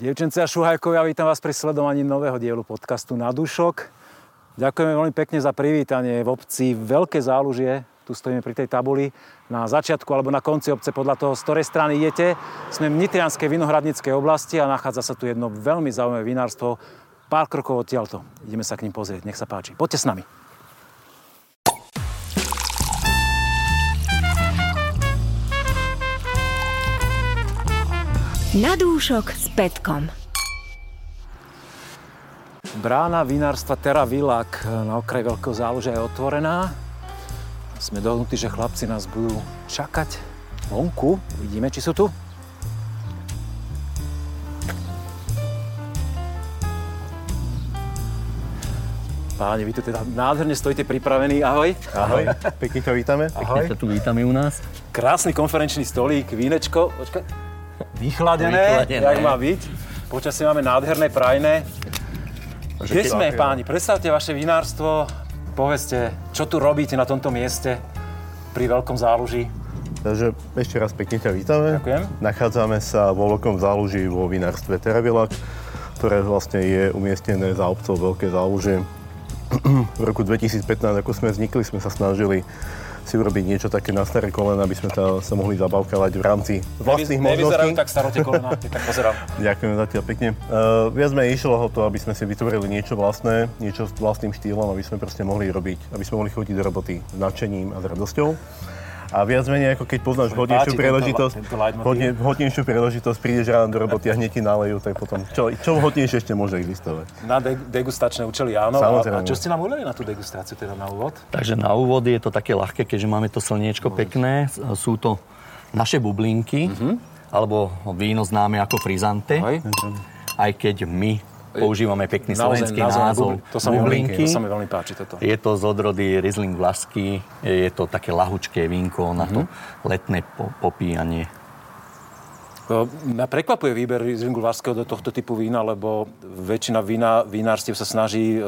Dievčence a šuhajkovia, vítam vás pri sledovaní nového dielu podcastu Na dušok. Ďakujeme veľmi pekne za privítanie v obci Veľké zálužie. Tu stojíme pri tej tabuli na začiatku alebo na konci obce podľa toho, z ktorej strany idete. Sme v Nitrianskej vinohradníckej oblasti a nachádza sa tu jedno veľmi zaujímavé vinárstvo. Pár krokov odtiaľto. Ideme sa k ním pozrieť. Nech sa páči. Poďte s nami. Na dúšok s Petkom. Brána vinárstva Terra Vilak na okraji Veľkého zálužia je otvorená. Sme dohodnutí, že chlapci nás budú čakať vonku. Uvidíme, či sú tu. Páni, vy tu teda nádherne stojíte pripravení. Ahoj. Ahoj, pekne ťa vítame. Ahoj. Pekne sa tu vítame u nás. Krásny konferenčný stolík, vínečko. Počkaj. Vychladené, Vychladené. jak má byť. Počasie máme nádherné, prajné. Kde sme, páni? Predstavte vaše vinárstvo. Povedzte, čo tu robíte na tomto mieste pri Veľkom záluží. Takže ešte raz pekne ťa vítame. Ďakujem. Nachádzame sa vo veľkom záluží vo vinárstve Teravilak, ktoré vlastne je umiestnené za obcov Veľké zálužie. v roku 2015, ako sme vznikli, sme sa snažili si urobiť niečo také na staré kolena, aby sme sa, sa mohli zabavkávať v rámci vlastných Nevyzerajú možností. tak starote kolena, tak pozerám. Ďakujem zatiaľ pekne. Uh, viac menej išlo o to, aby sme si vytvorili niečo vlastné, niečo s vlastným štýlom, aby sme proste mohli robiť, aby sme mohli chodiť do roboty s nadšením a s radosťou. A viac menej, ako keď poznáš vhodnejšiu páči príležitosť, hodne, vhodnejšiu príležitosť, prídeš ráno do roboty a hneď ti nalejú, tak potom čo, čo vhodnejšie ešte môže existovať. Na de- degustačné účely, áno. A, a Samozrejme. čo ste nám uľali na tú degustáciu teda na úvod? Takže na úvod je to také ľahké, keďže máme to slniečko pekné. Sú to naše bublinky, alebo víno známe ako frizante. Hej. Aj keď my používame pekný slovenský naozaj názov To sa, mi veľmi, bublinky. to sa mi veľmi páči toto. Je to z odrody Riesling Vlasky, je to také lahučké vínko na to letné po- popíjanie. To Mňa prekvapuje výber Rieslingu Vlaského do tohto typu vína, lebo väčšina vína, vinárstiev sa snaží e,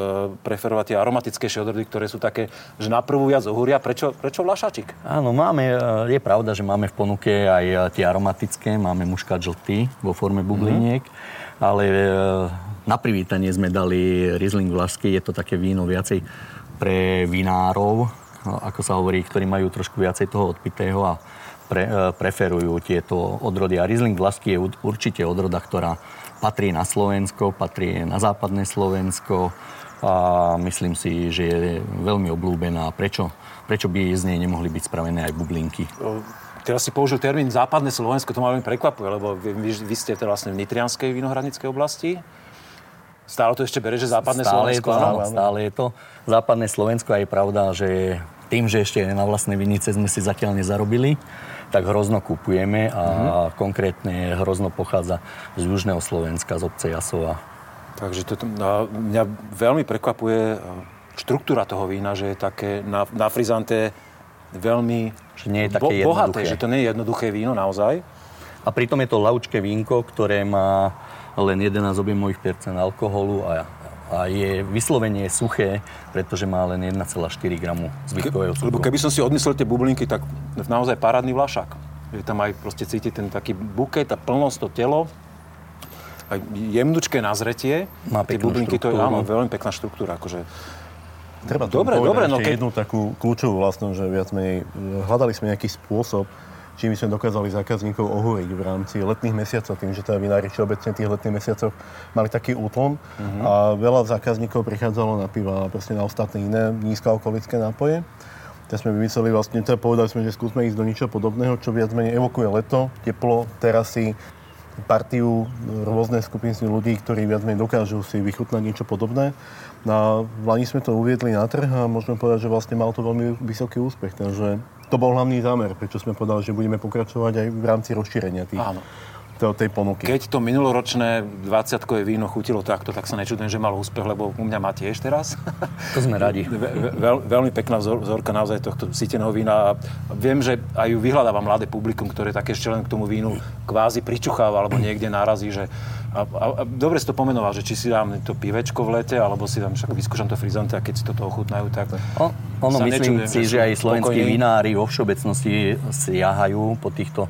preferovať tie aromatickejšie odrody, ktoré sú také, že na prvú viac ohúria. Prečo, prečo Vlašačik? Áno, máme, e, je pravda, že máme v ponuke aj e, tie aromatické, máme muškat žltý vo forme bubliniek, ale e, na privítanie sme dali Riesling Vlasky, je to také víno viacej pre vinárov, no, ako sa hovorí, ktorí majú trošku viacej toho odpitého a pre, e, preferujú tieto odrody. A Riesling Vlasky je určite odroda, ktorá patrí na Slovensko, patrí na západné Slovensko a myslím si, že je veľmi oblúbená. Prečo, prečo by z nej nemohli byť spravené aj bublinky? Teraz si použil termín západné Slovensko, to ma veľmi prekvapuje, lebo vy, vy ste teda vlastne v Nitrianskej vinohradníckej oblasti. Stále to ešte bere, že západné stále je Slovensko, to, áno? stále je to západné Slovensko a je pravda, že tým, že ešte na vlastné vinice sme si zatiaľ nezarobili, tak hrozno kupujeme a Mhm. konkrétne hrozno pochádza z južného Slovenska, z obce Jasova. Takže to, no, mňa veľmi prekvapuje e, štruktúra toho vína, že je také na, na frizante veľmi Že nie je také bohaté, jednoduché. že to nie je jednoduché víno naozaj. A pritom je to laučké vínko, ktoré má len 11 objemových percent alkoholu a, a je vyslovene suché, pretože má len 1,4 gramu zvykového Lebo cukru. keby som si odmyslel tie bublinky, tak naozaj parádny vlašák. Je tam aj proste cítiť ten taký buket a plnosť, to telo. Aj jemnučké nazretie. Má tie peknú bublinky, to je štruktúru. áno, veľmi pekná štruktúra. Akože. Treba Dobre, dobre, no keď- jednu takú kľúčovú vlastnosť, že viac menej e, hľadali sme nejaký spôsob, by sme dokázali zákazníkov ohúriť v rámci letných mesiacov, tým, že teda vinári všeobecne v tých letných mesiacoch mali taký útlom a veľa zákazníkov prichádzalo na piva a proste na ostatné iné nízkoalkoholické nápoje. Tak sme vymysleli vlastne, teda povedali sme, že skúsme ísť do niečoho podobného, čo viac menej evokuje leto, teplo, terasy, partiu rôzne skupiny ľudí, ktorí viac menej dokážu si vychutnať niečo podobné. No a v Lani sme to uviedli na trh a môžeme povedať, že vlastne mal to veľmi vysoký úspech. Takže to bol hlavný zámer, prečo sme povedali, že budeme pokračovať aj v rámci rozšírenia tých, Áno. To, tej ponuky. Keď to minuloročné 20-kové víno chutilo takto, tak sa nečudujem, že malo úspech, lebo u mňa má tiež teraz. To sme radi. Ve, ve, veľ, veľmi pekná vzor, vzorka naozaj tohto síteného vína. A viem, že aj ju vyhľadáva mladé publikum, ktoré také ešte len k tomu vínu kvázi pričucháva alebo niekde narazí. Že, a, a, a, dobre si to pomenoval, že či si dám to pivečko v lete, alebo si dám, však vyskúšam to frizante a keď si toto ochutnajú, tak... O, ono, sa myslím nečudujem, si, že že aj slovenskí vinári vo všeobecnosti siahajú po týchto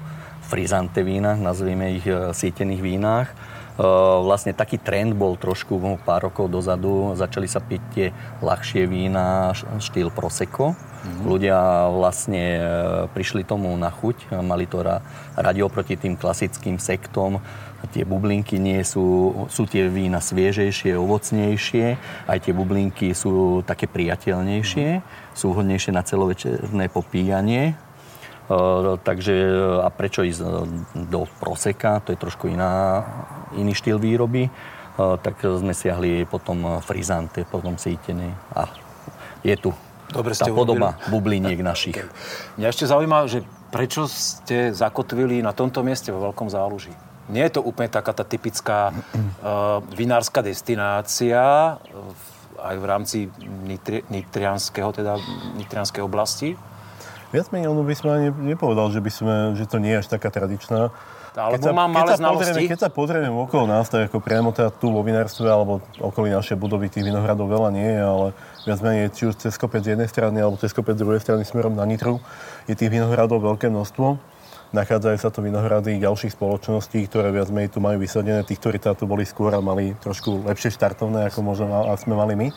frizante vínach, nazvime ich e, sítených vínach. vlastne taký trend bol trošku pár rokov dozadu. Začali sa piť tie ľahšie vína, štýl Prosecco. Mm-hmm. Ľudia vlastne e, prišli tomu na chuť, mali to radi oproti tým klasickým sektom. Tie bublinky nie sú, sú tie vína sviežejšie, ovocnejšie, aj tie bublinky sú také priateľnejšie, mm-hmm. sú vhodnejšie na celovečerné popíjanie. Takže a prečo ísť do proseka, to je trošku iná, iný štýl výroby, tak sme siahli potom frizante, potom sítené a je tu Dobre tá podoba urobili. bubliniek našich. Mňa ešte zaujíma, že prečo ste zakotvili na tomto mieste vo Veľkom záluží? Nie je to úplne taká tá typická uh, vinárska destinácia uh, aj v rámci nitri, nitrianského, teda nitrianskej oblasti? Viac menej, ono by sme ani nepovedal, že, by sme, že to nie je až taká tradičná. Alebo keď sa, mám malé keď znalosti. Pozrieme, keď sa pozrieme okolo nás, tak ako priamo teda tu vo vinárstve alebo okolí našej budovy tých vinohradov veľa nie je, ale viac menej či už cez kopec z jednej strany alebo cez kopec z druhej strany smerom na Nitru je tých vinohradov veľké množstvo. Nachádzajú sa to vinohrady ďalších spoločností, ktoré viac menej tu majú vysadené. Tí, ktorí tu boli skôr a mali trošku lepšie štartovné, ako možno a sme mali my.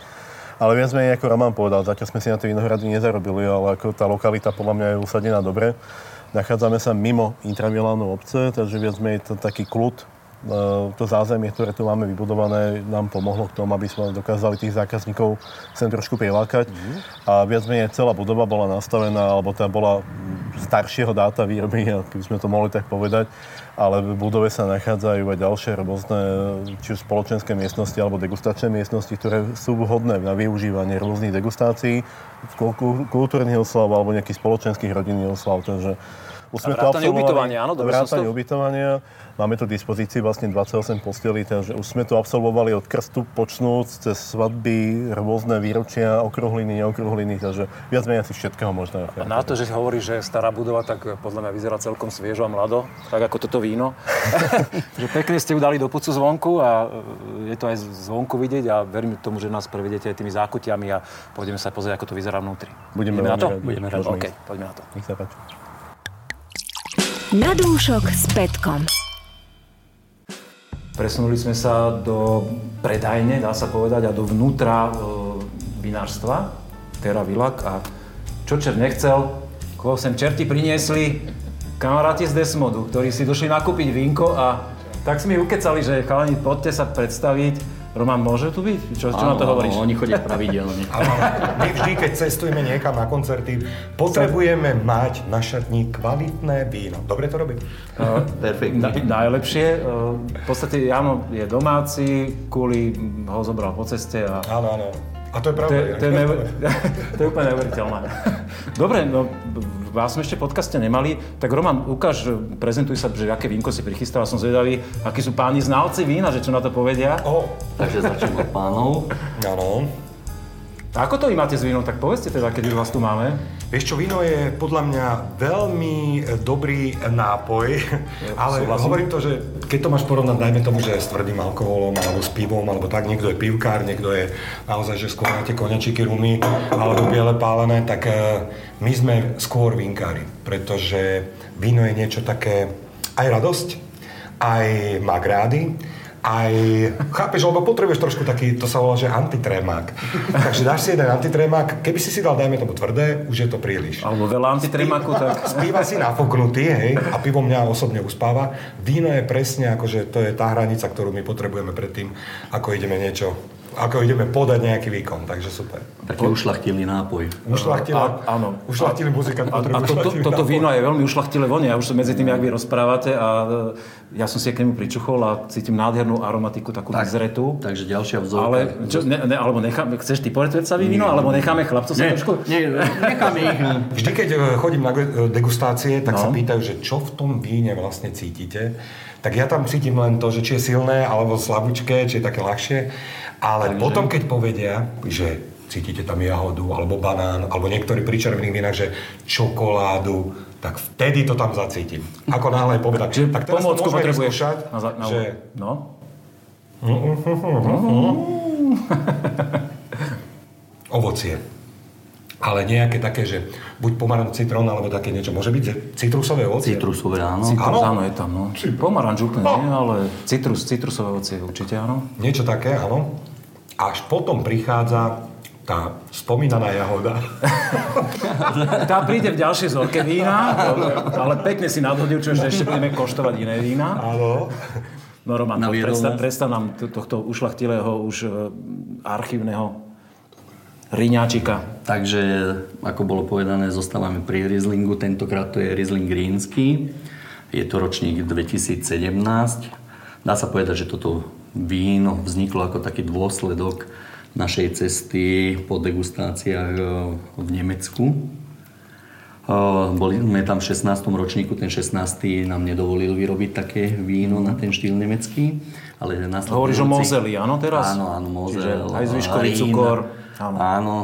Ale viac menej, ako Roman povedal, zatiaľ sme si na tie vinohrady nezarobili, ale ako tá lokalita podľa mňa je usadená dobre. Nachádzame sa mimo intravilánov obce, takže viac menej to taký kľud, E, to zázemie, ktoré tu máme vybudované, nám pomohlo k tomu, aby sme dokázali tých zákazníkov sem trošku prilákať. Mm-hmm. A viac menej celá budova bola nastavená, alebo tá bola staršieho dáta výroby, keby sme to mohli tak povedať. Ale v budove sa nachádzajú aj ďalšie rôzne, či už spoločenské miestnosti alebo degustačné miestnosti, ktoré sú vhodné na využívanie rôznych degustácií, kultúrnych oslav alebo nejakých spoločenských rodinných oslav. Takže už sme to ubytovania, áno, dobre vrátanie ubytovania. Máme tu v dispozícii vlastne 28 postelí, takže už sme to absolvovali od krstu počnúc, cez svadby, rôzne výročia, okruhliny, neokruhliny, takže viac menej asi všetkého možného. A na to, že hovorí, že stará budova, tak podľa mňa vyzerá celkom sviežo a mlado, tak ako toto víno. že pekne ste ju dali do pucu zvonku a e, je to aj zvonku vidieť a verím tomu, že nás prevedete aj tými zákutiami a pôjdeme sa pozrieť, ako to vyzerá vnútri. Budeme, Budeme na to? Budeme radi. OK, poďme na to. Nech sa páči. Na dúšok s Petkom. Presunuli sme sa do predajne, dá sa povedať, a do vnútra e, vinárstva, Terra Vilak. A čo čert nechcel, koho sem čerti priniesli kamaráti z Desmodu, ktorí si došli nakúpiť vínko a tak si mi ukecali, že chalani, poďte sa predstaviť, Roman, môže tu byť? Čo, čo na to hovoríš? Áno, oni chodia pravidelne. my vždy, keď cestujeme niekam na koncerty, potrebujeme mať na šatní kvalitné víno. Dobre to robí? Uh, Na, najlepšie. Uh, v podstate, áno, je domáci, kvôli ho zobral po ceste a... Áno, áno. A to je pravda. To, to, je, neuver... to je úplne neuveriteľné. Dobre, no vás sme ešte v podcaste nemali, tak Roman, ukáž, prezentuj sa, že aké vínko si prichystal, som zvedavý, akí sú páni znalci vína, že čo na to povedia. Oh. Takže začnem od pánov. Áno. A ako to vy máte s vínom, tak povedzte teda, keď už vás tu máme. Vieš čo, víno je podľa mňa veľmi dobrý nápoj, ale Súhlasím. hovorím to, že keď to máš porovnať, dajme tomu, že s tvrdým alkoholom alebo s pivom, alebo tak, niekto je pivkár, niekto je naozaj, že skôr na tie rumy alebo biele pálené, tak eh, my sme skôr vinkári, pretože víno je niečo také aj radosť, aj má grády, aj, chápeš, lebo potrebuješ trošku taký, to sa volá, že antitrémák. Takže dáš si jeden antitrémák, keby si si dal, dajme tomu tvrdé, už je to príliš. Alebo veľa antitrémáku, tak... Spíva si nafoknutý, hej, a pivo mňa osobne uspáva. Víno je presne akože to je tá hranica, ktorú my potrebujeme predtým, ako ideme niečo ako ideme podať nejaký výkon, takže super. Taký ušlachtilý nápoj. Ušlachtilá, áno. Ušlachtilý muzikant a, a to, to, toto víno je veľmi ušlachtilé vonie. Ja už som medzi tým, jak vy rozprávate a e, ja som si k nemu pričuchol a cítim nádhernú aromatiku, takú tak, vyzretú. Takže ďalšia vzorka. Ale, čo, ne, ne, alebo necháme, chceš ty portversavý víno, alebo necháme chlapcov sa trošku? Nie, necháme ich. Vždy, keď e, chodím na degustácie, tak no. sa pýtajú, že čo v tom víne vlastne cítite. Tak ja tam cítim len to, že či je silné, alebo slabúčké, či je také ľahšie. Ale Takže... potom, keď povedia, že cítite tam jahodu, alebo banán, alebo niektorí pri červených vínach, že čokoládu, tak vtedy to tam zacítim. Ako náhle povedať. Čiže tak teraz pomôcku môžeme vyskúšať, na, za, na, že... No? Ovocie. Ale nejaké také, že buď pomaranč, citrón, alebo také niečo. Môže byť citrusové ovocie? Citrusové, áno. Citrus, Áno? áno, je tam, no. Pomaranč úplne No. nie, ale citrus, citrusové ovocie určite áno. Niečo také, áno. Až potom prichádza tá spomínaná jahoda. Tá príde v ďalšej zorke vína, ale pekne si nadhodil, čo že ešte budeme koštovať iné vína. Áno. No Roman, predstav, predstav nám tohto ušlachtilého už e, archívneho riňáčika. Takže, ako bolo povedané, zostávame pri Rieslingu. Tentokrát to je Riesling rínsky. Je to ročník 2017. Dá sa povedať, že toto víno vzniklo ako taký dôsledok našej cesty po degustáciách e, v Nemecku. Uh, Boli sme tam v 16. ročníku, ten 16. nám nedovolil vyrobiť také víno na ten štýl nemecký. Ale Hovoríš o Mozeli, áno teraz? Áno, áno, Mozel. Čiže aj zvyškový cukor. Áno. Áno,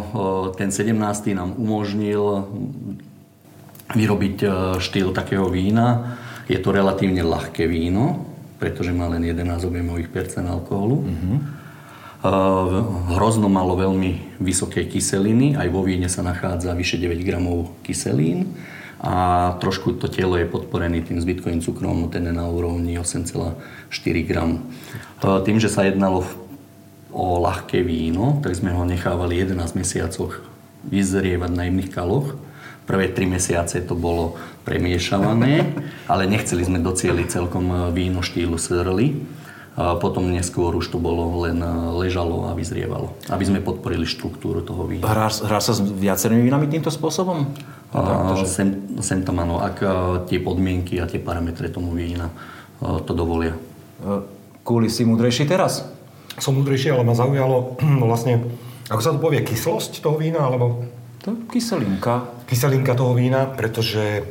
ten 17. nám umožnil vyrobiť e, štýl takého vína. Je to relatívne ľahké víno, pretože má len 11 objemových percent alkoholu. Uh, hrozno malo veľmi vysoké kyseliny, aj vo víne sa nachádza vyše 9 gramov kyselín a trošku to telo je podporený tým zbytkovým cukrom, ten je na úrovni 8,4 gram. Uh, tým, že sa jednalo v- o ľahké víno, tak sme ho nechávali 11 mesiacoch vyzrievať na jemných kaloch. Prvé 3 mesiace to bolo premiešavané, ale nechceli sme docieliť celkom e, víno štýlu Surly. A potom neskôr už to bolo len e, ležalo a vyzrievalo, aby sme podporili štruktúru toho vína. Hrá, hrá sa s viacerými vínami týmto spôsobom? A sem, sem tam áno, ak e, tie podmienky a tie parametre tomu vína to dovolia. Kúli si múdrejší teraz? Som múdrejší, ale ma zaujalo vlastne, ako sa to povie, kyslosť toho vína, alebo To kyselinka. kyselinka toho vína, pretože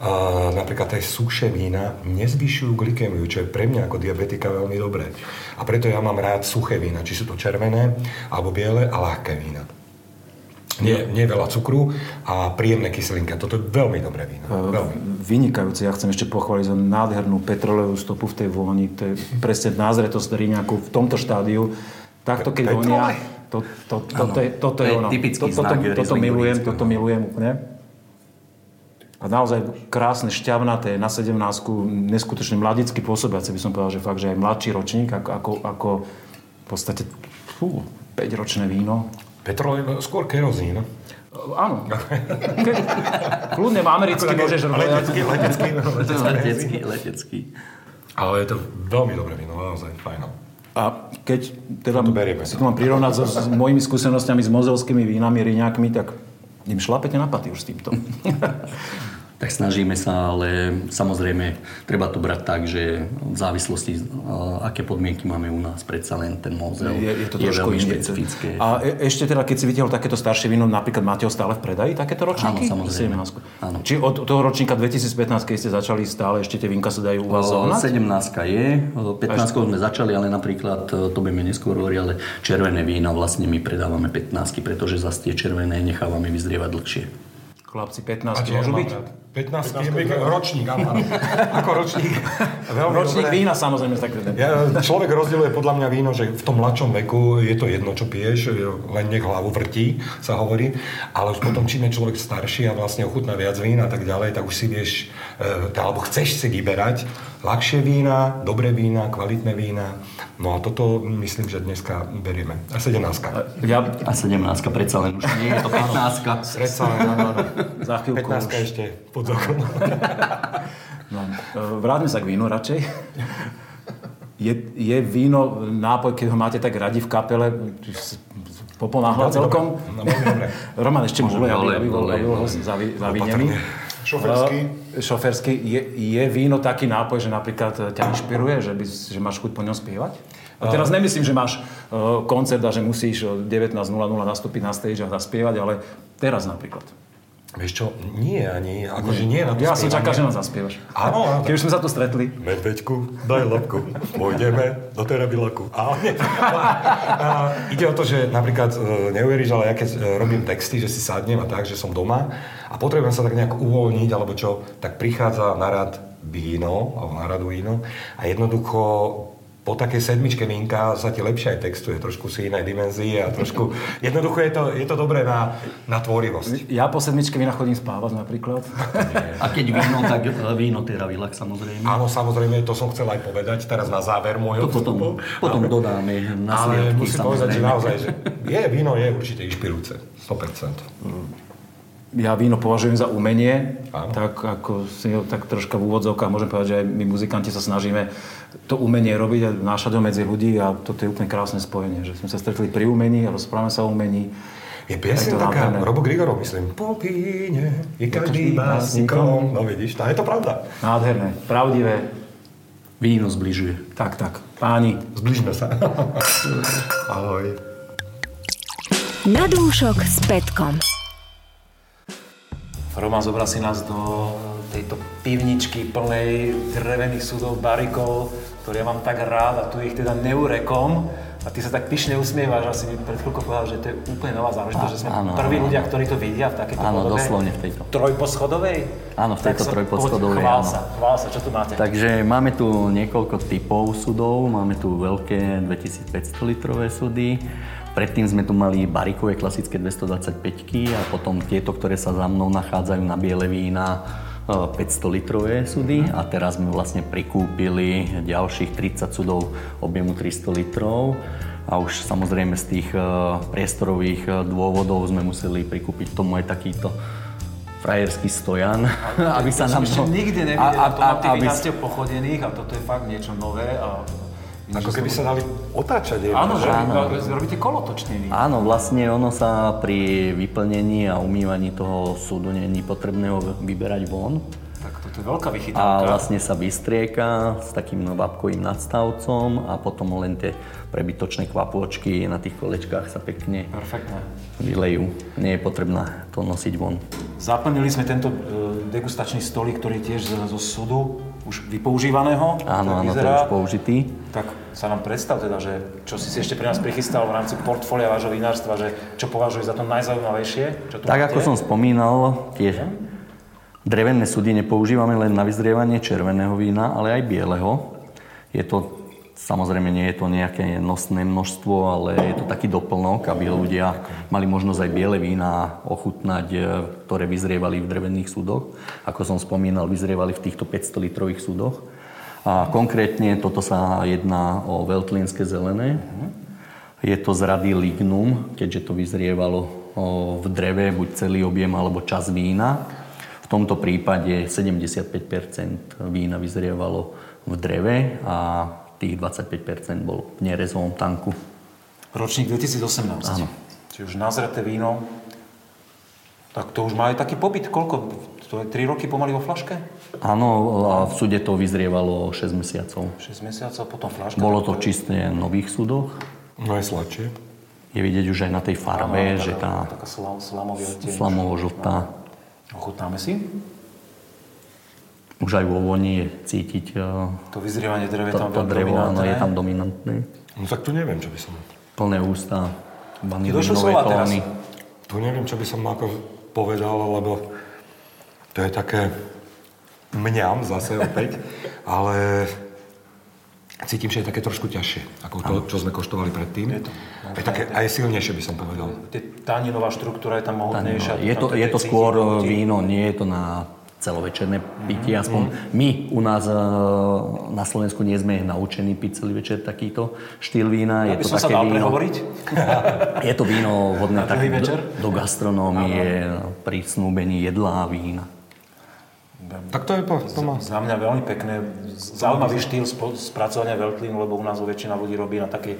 uh, napríklad aj suché vína nezvyšujú glykémiu, čo je pre mňa ako diabetika veľmi dobré. A preto ja mám rád suché vína, či sú to červené, alebo biele a ľahké vína. Nie, nie veľa cukru a príjemné kyselinka. Toto je veľmi dobré víno. Veľmi. Vynikajúce. Ja chcem ešte pochváliť za nádhernú petrolejovú stopu v tej vôni. To je presne názretosť riňaku v tomto štádiu. Takto keď vonia, to, to, to, toto je, toto To je je ono. typický To- toto, toto milujem, toto milujem úplne. A naozaj krásne, šťavnaté, na 17 neskutočne mladicky pôsobiace, by som povedal, že fakt, že aj mladší ročník, ako, ako, ako v podstate fú, 5-ročné víno. Petrolej, skôr kerozín. Áno. Kľudne v americky môžeš robiť. Letecký, letecký, letecký. Letecký, letecký. Ale je to veľmi dobré víno, naozaj fajn. A keď teda To berieme. si to mám prirovnať so, s mojimi skúsenostiami s mozelskými vínami, riňákmi, tak im šlapete na paty už s týmto. Tak snažíme sa, ale samozrejme treba to brať tak, že v závislosti, a, aké podmienky máme u nás, predsa len ten mozel Je, je to trošku veľmi iné. špecifické. A e, ešte teda, keď si vytiahol takéto staršie víno, napríklad máte ho stále v predaji, takéto ročníky? Áno, samozrejme. 17. Áno. Či od toho ročníka 2015, keď ste začali stále, ešte tie vínka sa dajú u vás zohnať? 17 je, o, 15 sme začali, ale napríklad, e, to budeme neskôr hovoriť, ale červené vína vlastne my predávame 15, pretože zase tie červené nechávame vyzrievať dlhšie. Chlapci, A 15 tie môžu byť? rád. 15 je ročník, áno. Ako ročník. Veľmi Ročník dobré. vína samozrejme. Tak... Ja, človek rozdieluje podľa mňa víno, že v tom mladšom veku je to jedno, čo piješ, len nech hlavu vrtí, sa hovorí, ale už potom, čím je človek starší a vlastne ochutná viac vína a tak ďalej, tak už si vieš, e, alebo chceš si vyberať ľahšie vína, dobré vína, kvalitné vína. No a toto myslím, že dneska berieme. A 17. Ja A 17 predsa len už nie je to 15. Predsa len, áno, áno. za chvíľku 15 už... ešte pod zákonom. No, e, vráťme sa k vínu radšej. Je, je víno, nápoj, keď ho máte tak radi v kapele, poponáhľa celkom. No, dobre. Roman ešte aby, olej, aby bol, zavi- zavinený. Šoferský. E, Šoferský. Je, je víno taký nápoj, že napríklad e, ťa inšpiruje, že, by, že máš chuť po ňom spievať? A teraz nemyslím, že máš uh, koncert a že musíš o 19.00 nastúpiť na stage a zaspievať, ale teraz napríklad. Vieš čo, nie ani, akože nie na to Ja som čakal, že nás zaspievaš. Áno, áno. Keď už sme sa tu stretli. Medveďku, daj labku, pôjdeme do terabilaku. Nie. A, ide o to, že napríklad, e, neuveríš, ale ja keď e, robím texty, že si sadnem a tak, že som doma a potrebujem sa tak nejak uvoľniť, alebo čo, tak prichádza na rad víno, alebo na radu víno a jednoducho po takej sedmičke vínka sa ti lepšie aj textuje, trošku si inej dimenzie a trošku... Jednoducho je to, je to dobré na, na tvorivosť. Ja po sedmičke vína chodím spávať napríklad. A keď víno, tak e, víno teda vilak samozrejme. Áno, samozrejme, to som chcel aj povedať teraz na záver môjho To potom, vstupu. potom dodáme na Ale musím povedať, že samozrejme. naozaj, že je, víno je určite inšpirujúce. 100%. Ja víno považujem za umenie, Áno. tak ako si ho tak troška v úvodzovkách môžem povedať, že aj my muzikanti sa snažíme to umenie robiť a nášať ho medzi ľudí a toto je úplne krásne spojenie, že sme sa stretli pri umení a rozprávame sa o umení. Je pieseň taká, nádherné. Robo Grigorov, myslím. Po víne je každý každý básnikom. No vidíš, tá je to pravda. Nádherné, pravdivé. Víno zbližuje. Tak, tak. Páni, Zbližme sa. Ahoj. Na dúšok s Petkom. Roman, zobral si nás do tejto pivničky plnej drevených súdov, barikov, ktoré ja mám tak rád a tu ich teda neurekom. A ty sa tak pyšne usmievaš a si mi pred chvíľkou povedal, že to je úplne nová záležitosť, že sme Áno, prví áno. ľudia, ktorí to vidia v takejto Áno, podobe. doslovne v tejto. Trojposchodovej? Áno, v Tak tejto sa- trojposchodovej, poď, Chvál áno. sa, chvál sa, čo tu máte? Takže máme tu niekoľko typov sudov. Máme tu veľké 2500 litrové sudy. Predtým sme tu mali barikové klasické 225 a potom tieto, ktoré sa za mnou nachádzajú na biele vína, e, 500 litrové sudy a teraz sme vlastne prikúpili ďalších 30 sudov objemu 300 litrov a už samozrejme z tých e, priestorových e, dôvodov sme museli prikúpiť tomu aj takýto frajerský stojan, aby sa nám ešte to- nikdy nevidel, aby- vínastiek pochodených a toto je fakt niečo nové. A... Ako keby sa dali otáčať. je, Áno, že Áno. robíte kolotočný vín. Áno, vlastne ono sa pri vyplnení a umývaní toho súdu není potrebné ho vyberať von. Tak toto je veľká A vychytávka. vlastne sa vystrieka s takým babkovým nadstavcom a potom len tie prebytočné kvapôčky na tých kolečkách sa pekne Perfektné. vylejú. Nie je potrebné to nosiť von. Zaplnili sme tento e, degustačný stolík, ktorý tiež z- zo súdu, už vypoužívaného. Áno, áno, to vyzerá. už použitý. Tak sa nám predstav teda, že čo si si ešte pri nás prichystal v rámci portfólia vášho vinárstva, že čo považuješ za to najzaujímavejšie? Čo tu Tak máte? ako som spomínal, tie drevené súdy nepoužívame len na vyzrievanie červeného vína, ale aj bieleho. Je to, samozrejme nie je to nejaké nosné množstvo, ale je to taký doplnok, aby ľudia mali možnosť aj biele vína ochutnať, e, ktoré vyzrievali v drevených súdoch. Ako som spomínal, vyzrievali v týchto 500 litrových súdoch. A konkrétne toto sa jedná o veltlínske zelené. Je to z rady lignum, keďže to vyzrievalo v dreve, buď celý objem alebo čas vína. V tomto prípade 75% vína vyzrievalo v dreve a tých 25 bol v nerezovom tanku. Ročník 2018. Áno. Čiže už nazreté víno. Tak to už má aj taký pobyt. Koľko? To je 3 roky pomaly vo flaške? Áno, a v súde to vyzrievalo 6 mesiacov. 6 mesiacov, potom flaška. Bolo to čisté v nových súdoch. No je sladšie. Je vidieť už aj na tej farbe, že tá Taká slam, odtieň. slamovo-žltá Ochutnáme si. Už aj vo voni je cítiť e, To vyzrievanie dreve je to, tam to drevo, áno, je tam dominantné. No tak tu neviem, čo by som... Plné ústa, vanilinové slova teraz. tóny. Tu neviem, čo by som ako povedal, lebo to je také mňam zase opäť, ale cítim, že je také trošku ťažšie, ako to, čo sme koštovali predtým. Je to. Je také aj silnejšie, by som povedal. Taninová štruktúra je tam mohutnejšia. Je to, je to skôr chuti. víno, nie je to na celovečerné pitie, aspoň my u nás e, na Slovensku nie sme naučení piť celý večer takýto štýl vína. Ja Je by to som sa také dal víno, prehovoriť. je to víno vhodné tak večer? do gastronómie pri snúbení jedla a vína. Tak to je to, to má. Za mňa veľmi pekné, zaujímavý štýl spracovania veľtlínu, lebo u nás ho väčšina ľudí robí na také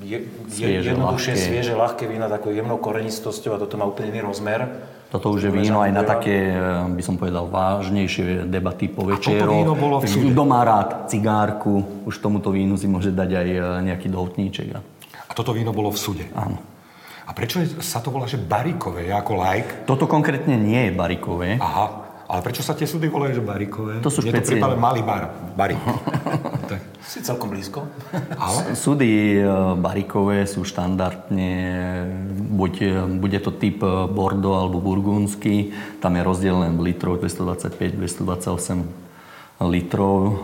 je, je, Svieže, jednoduchšie, ľahké. svieže, ľahké vína, takou jemnou korenistosťou a toto má úplne iný rozmer. Toto už je víno aj na také, e, by som povedal, vážnejšie debaty po večero. víno bolo v súde? Kto má rád cigárku, už tomuto vínu si môže dať aj e, nejaký doutníček. a- A toto víno bolo v sude. Áno. A prečo sa to volá, že barikové? Ja ako like. Toto konkrétne nie je barikové. Aha. Ale prečo sa tie súdy volajú, že barikové? To sú Mne to špeciálne. prípada malý bar. Barik. tak. Si celkom blízko. Ale? Súdy e, barikové sú štandardne, buď, e, bude to typ e, Bordeaux alebo burgundský, tam je rozdiel len v litroch 225-228 litrov.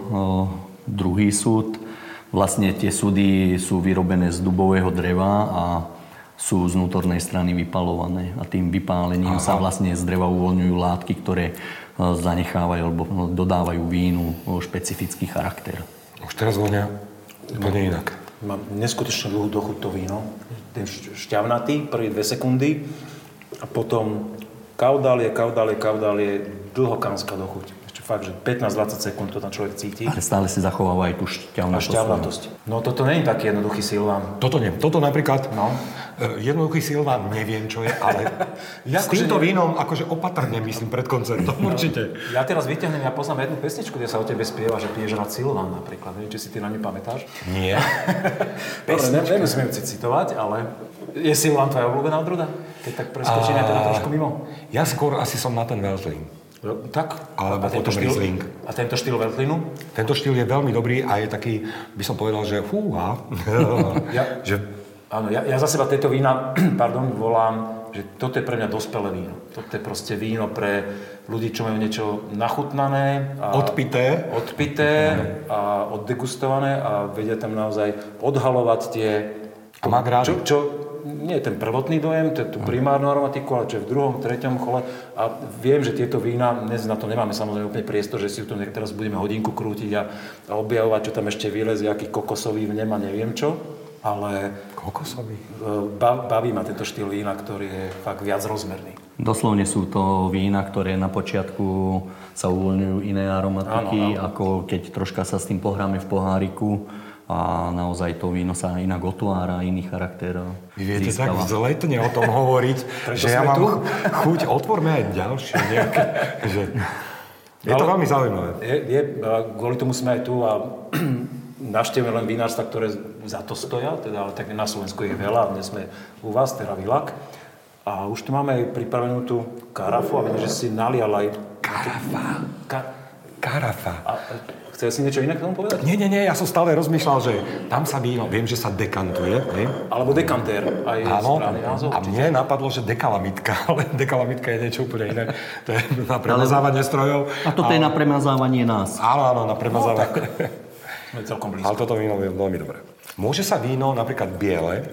Druhý súd Vlastne tie súdy sú vyrobené z dubového dreva a sú z vnútornej strany vypalované. A tým vypálením Aha. sa vlastne z dreva uvoľňujú látky, ktoré zanechávajú alebo dodávajú vínu špecifický charakter. Teraz vonia úplne inak. Mám neskutočne dlhú dochuť to víno. Ten šťavnatý, prvý dve sekundy a potom kaudálie, kaudálie, kaudálie, dlhokánska dochuť fakt, že 15-20 sekúnd to tam človek cíti. Ale stále si zachováva aj tú šťavnatosť. šťavnatosť. No toto nie je taký jednoduchý silván. Toto nie. Toto napríklad, no. E, jednoduchý silván neviem, čo je, ale ja s týmto vínom akože opatrne myslím pred koncertom, no. určite. Ja teraz vyťahnem, ja poznám jednu pesničku, kde sa o tebe spieva, že piješ rád silván napríklad. Neviem, či si ty na ňu pamätáš? Nie. Dobre, nemusíme ju citovať, ale je silván tvoja obľúbená odroda? Keď tak preskočíme teda trošku mimo. Ja skôr asi som na ten Veltlin. Tak. Alebo a potom štýl, Riesling. A tento štýl Veltlinu? Tento štýl je veľmi dobrý a je taký, by som povedal, že fúha. ja, že... Áno, ja, ja za seba tieto vína, pardon, volám, že toto je pre mňa dospelé víno. Toto je proste víno pre ľudí, čo majú niečo nachutnané. A odpité. Odpité a oddegustované a vedia tam naozaj odhalovať tie... A čo, čo, nie ten prvotný dojem, to je tú primárnu aromatiku, ale čo je v druhom, treťom chole. A viem, že tieto vína, dnes na to nemáme samozrejme úplne priestor, že si tu teraz budeme hodinku krútiť a, a objavovať, čo tam ešte vylezie, aký kokosový vnem a neviem čo. Ale kokosový? E, baví ma tento štýl vína, ktorý je fakt viac rozmerný. Doslovne sú to vína, ktoré na počiatku sa uvoľňujú iné aromatiky, áno, áno. ako keď troška sa s tým pohráme v poháriku a naozaj to víno sa inak otvára, iný charakter Vy viete získava. tak vzletne o tom hovoriť, že ja mám tu? chuť, otvorme aj ďalšie nejaké. že... Je to veľmi zaujímavé. Je, je, kvôli tomu sme aj tu a navštívime len vinárstva, ktoré za to stoja, teda, ale tak na Slovensku je veľa, dnes sme u vás, teda Vilak. A už tu máme aj pripravenú tú karafu a vidím, že si nalial aj... Karafa. Ka... Karafa. A, Chcel si niečo iné k tomu povedať? Nie, nie, nie, ja som stále rozmýšľal, že tam sa víno, viem, že sa dekantuje. Nie? Alebo dekantér, aj Áno, názov. A mne napadlo, že dekalamitka, ale dekalamitka je niečo úplne iné. To je na premazávanie strojov. A toto a... je na premazávanie nás. Áno, áno, na premazávanie. No, tak. Celkom blízko. Ale toto víno je veľmi dobré. Môže sa víno, napríklad biele,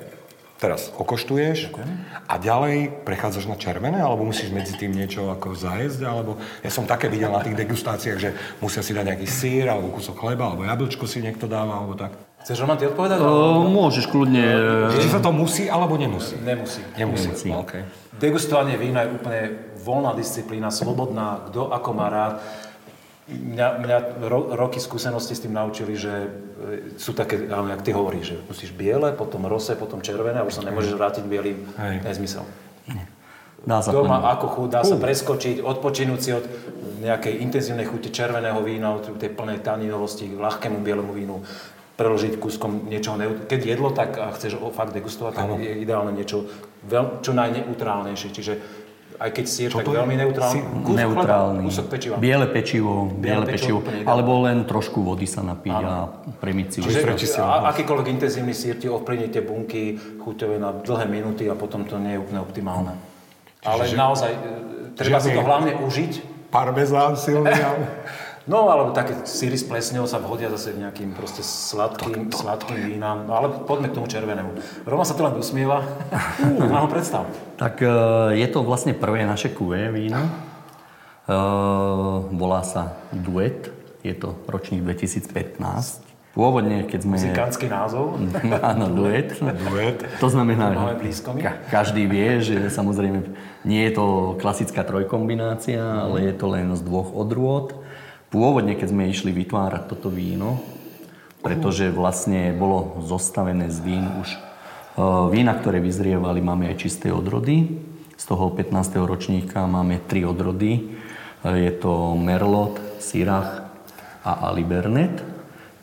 teraz okoštuješ Ďakujem. a ďalej prechádzaš na červené, alebo musíš medzi tým niečo ako zajesť, alebo ja som také videl na tých degustáciách, že musia si dať nejaký sír, alebo kúsok chleba, alebo jablčko si niekto dáva, alebo tak. Chceš Roman ty odpovedať? O, môžeš kľudne. Či sa to musí, alebo nemusí? Nemusí. Nemusí. nemusí. No, okay. Degustovanie vína je úplne voľná disciplína, slobodná, kto ako má rád. Mňa, mňa ro, roky skúsenosti s tým naučili, že e, sú také, áno, jak ty hovoríš, že musíš biele, potom rose, potom červené a už sa nemôžeš vrátiť bielým. Nezmysel. Dá sa Doma ako chuť, dá sa preskočiť, odpočinúť si od nejakej intenzívnej chute červeného vína, od tej plnej taninovosti k ľahkému bielemu vínu, preložiť kúskom niečoho neut- Keď jedlo, tak a chceš fakt degustovať, tak je ideálne niečo veľ, čo najneutrálnejšie. Čiže aj keď si je tak veľmi neutrálny. Kus neutrálny. Kúsok pečiva. Biele pečivo, biele, biele pečivo, pečivo alebo len trošku vody sa napiť a premiť si. Čiže a, akýkoľvek intenzívny sír ti ovplyvní tie bunky chuťové na dlhé minúty a potom to nie je úplne optimálne. Čiže, Ale naozaj, e, treba si to hlavne užiť. Parmezán silný. No, alebo také síry s plesňou sa vhodia zase nejakým proste sladkým, sladkým vínam. No, ale poďme k tomu červenému. Roma sa to len usmieva. Mám ho predstav. Tak e, je to vlastne prvé naše kuvé víno. E, volá sa Duet. Je to ročník 2015. Pôvodne, keď sme... Muzikánsky názov? Áno, duet. duet. To znamená, že ka- každý vie, že samozrejme nie je to klasická trojkombinácia, ale je to len z dvoch odrôd. Pôvodne, keď sme išli vytvárať toto víno, pretože vlastne bolo zostavené z vín už e, vína, ktoré vyzrievali, máme aj čisté odrody. Z toho 15. ročníka máme tri odrody. E, je to Merlot, Syrah a Alibernet.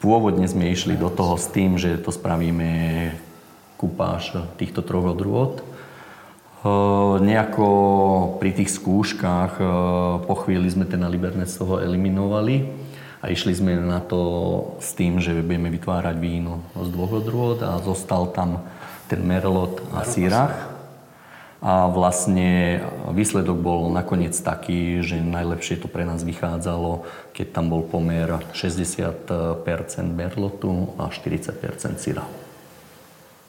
Pôvodne sme išli do toho s tým, že to spravíme kupáž týchto troch odrôd. Nejako pri tých skúškach po chvíli sme ten Alibernet z toho eliminovali a išli sme na to s tým, že budeme vytvárať víno z dvoch odrôd a zostal tam ten Merlot a Syrah. A vlastne výsledok bol nakoniec taký, že najlepšie to pre nás vychádzalo, keď tam bol pomer 60% merlotu a 40% syra.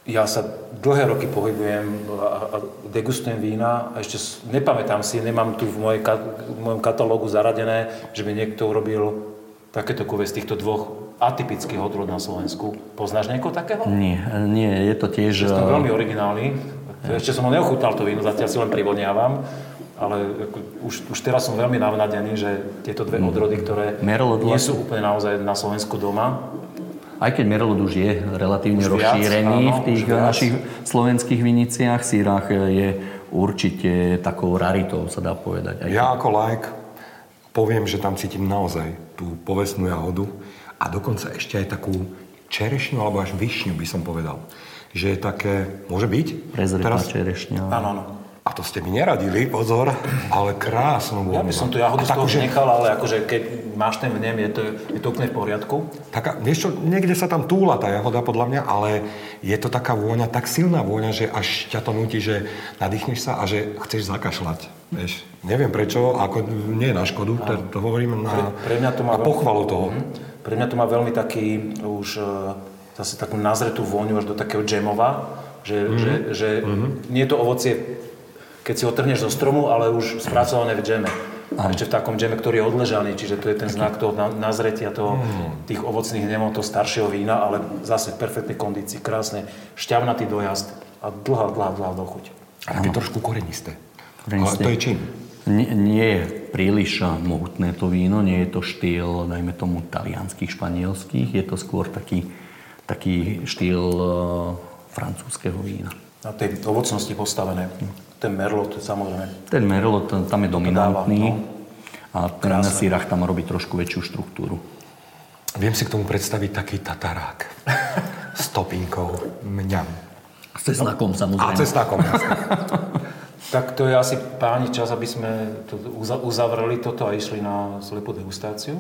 Ja sa dlhé roky pohybujem a degustujem vína a ešte nepamätám si, nemám tu v, mojej, v mojom katalógu zaradené, že by niekto urobil takéto kuve z týchto dvoch atypických odrod na Slovensku. Poznáš niekoho takého? Nie, nie, je to tiež... Je to veľmi originálny. Ešte som ho neochutnal to víno, zatiaľ si len privodňávam. Ale už, už teraz som veľmi navnadený, že tieto dve mm. odrody, ktoré Merlot nie sú úplne naozaj na Slovensku doma, aj keď Merlot už je relatívne už rozšírený viac, áno, v tých našich slovenských viniciach, sírach je určite takou raritou, sa dá povedať. Aj ja ako like poviem, že tam cítim naozaj tú povestnú jahodu a dokonca ešte aj takú čerešňu alebo až vyšňu by som povedal že je také, môže byť? Prezretá Teraz... čerešňa. Áno, áno. A to ste mi neradili, pozor, ale krásno bolo. Ja by som tu jahodu z toho že... nechal, ale akože keď máš ten vnem, je to, je to úplne v poriadku. Taká, vieš čo, niekde sa tam túla tá jahoda podľa mňa, ale je to taká vôňa, tak silná vôňa, že až ťa to nutí, že nadýchneš sa a že chceš zakašľať. Vieš, neviem prečo, ako nie na škodu, to, to hovorím na, pre, pre mňa to má na pochvalu toho. Mm, pre mňa to má veľmi taký už zase takú nazretú vôňu až do takého džemova, že, mm-hmm. že, že mm-hmm. nie je to ovocie, keď si ho trhneš zo stromu, ale už spracované v džeme. A ešte v takom džeme, ktorý je odležaný, čiže to je ten znak toho nazretia toho, mm. tých ovocných nemov, toho staršieho vína, ale zase v perfektnej kondícii, krásne, šťavnatý dojazd a dlhá, dlhá, dlhá dochuť. A také trošku korenisté. korenisté. Ale to je čím? Nie, nie je príliš mohutné to víno, nie je to štýl, dajme tomu, talianských, španielských, je to skôr taký taký štýl uh, francúzského vína. Na tej ovocnosti postavené. Ten merlot, samozrejme. Ten merlot, tam je dominantný. Dáva, no. A ten na sírach tam robí trošku väčšiu štruktúru. Viem si k tomu predstaviť taký tatarák. S topinkou. Mňam. S cesnakom, samozrejme. A cesnakom, Tak to je asi páni čas, aby sme to uzavreli toto a išli na slepú degustáciu.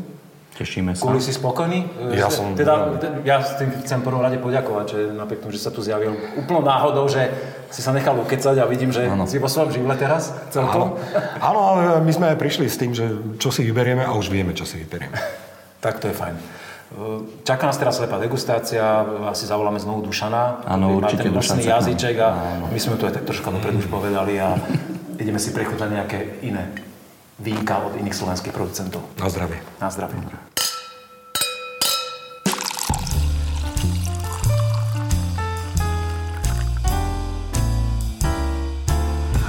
Tešíme sa. Kuli si spokojný? Ja som... Teda, ja chcem prvom rade poďakovať, že napriek tomu, že sa tu zjavil úplnou náhodou, že si sa nechal ukecať a vidím, že ano. si vo svojom živle teraz celkom. Áno, ale my sme aj prišli s tým, že čo si vyberieme a už vieme, čo si vyberieme. tak to je fajn. Čaká nás teraz slepá degustácia, asi zavoláme znovu Dušana. Áno, určite ten Dušan jazyček a áno. my sme to aj tak troška dopredu už povedali a ideme si prechutnať nejaké iné vínka od iných slovenských producentov. Na zdravie. Na zdravie.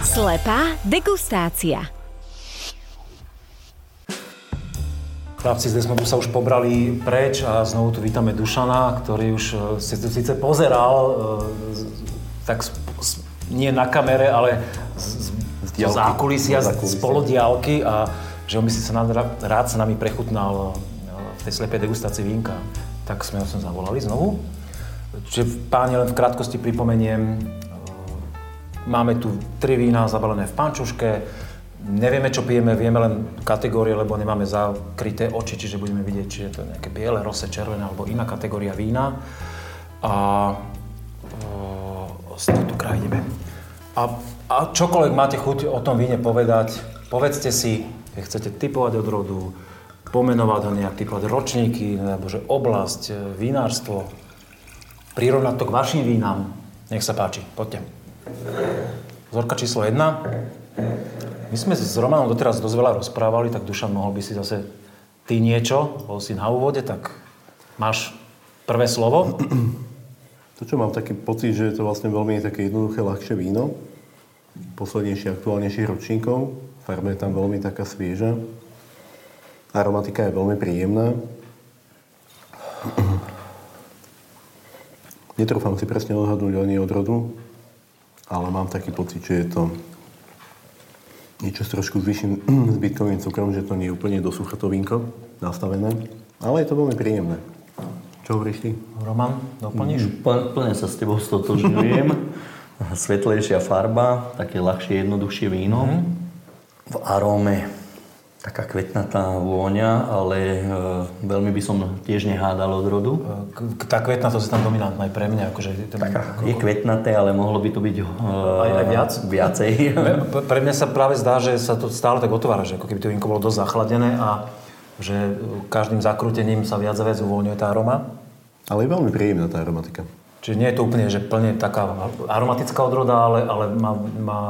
Slepá degustácia. Chlapci, z sme sa už pobrali preč a znovu tu vítame Dušana, ktorý už e, si tu síce pozeral, e, tak nie na kamere, ale z, z zákulisia, z polodiálky a že on by si sa rád s nami prechutnal v tej slepej degustácii vínka. Tak sme ho sem zavolali znovu. Čiže páni, len v krátkosti pripomeniem, máme tu tri vína zabalené v pančuške, nevieme, čo pijeme, vieme len kategórie, lebo nemáme zakryté oči, čiže budeme vidieť, či je to nejaké biele, rose, červené alebo iná kategória vína. A e, z tu kraj ideme. A a čokoľvek máte chuť o tom víne povedať, povedzte si, keď chcete typovať odrodu, pomenovať ho nejak, typovať ročníky, alebo že oblasť, e, vinárstvo, prirovnať to k vašim vínam. Nech sa páči, poďte. Zorka číslo 1. My sme s Romanom doteraz dosť veľa rozprávali, tak Dušan, mohol by si zase ty niečo, bol si na úvode, tak máš prvé slovo. To, čo mám taký pocit, že je to vlastne veľmi také jednoduché, ľahšie víno poslednejších, aktuálnejších ročníkov. Farba je tam veľmi taká svieža. Aromatika je veľmi príjemná. Netrúfam si presne odhadnúť ani odrodu, ale mám taký pocit, že je to niečo s trošku s vyšším zbytkovým cukrom, že to nie je úplne do sucha to vínko nastavené, ale je to veľmi príjemné. Čo hovoríš ty? Roman, doplníš? Mm, plne sa s tebou stotožňujem. svetlejšia farba, také ľahšie, jednoduchšie víno. Mm. V aróme Taká kvetnatá vôňa, ale e, veľmi by som tiež nehádal odrodu. K- Tá kvetnatosť je tam dominantná aj pre mňa. Akože to Je kvetnaté, ale mohlo by to byť e, Aj- aj viac? viacej. Pre- Pre mňa sa práve zdá, že sa to stále tak otvára, že ako keby to vínko bolo dosť zachladené a že každým zakrútením sa viac a viac uvoľňuje tá aroma. Ale je veľmi príjemná tá aromatika. Čiže nie je to úplne, že plne taká aromatická odroda, ale, ale má, má,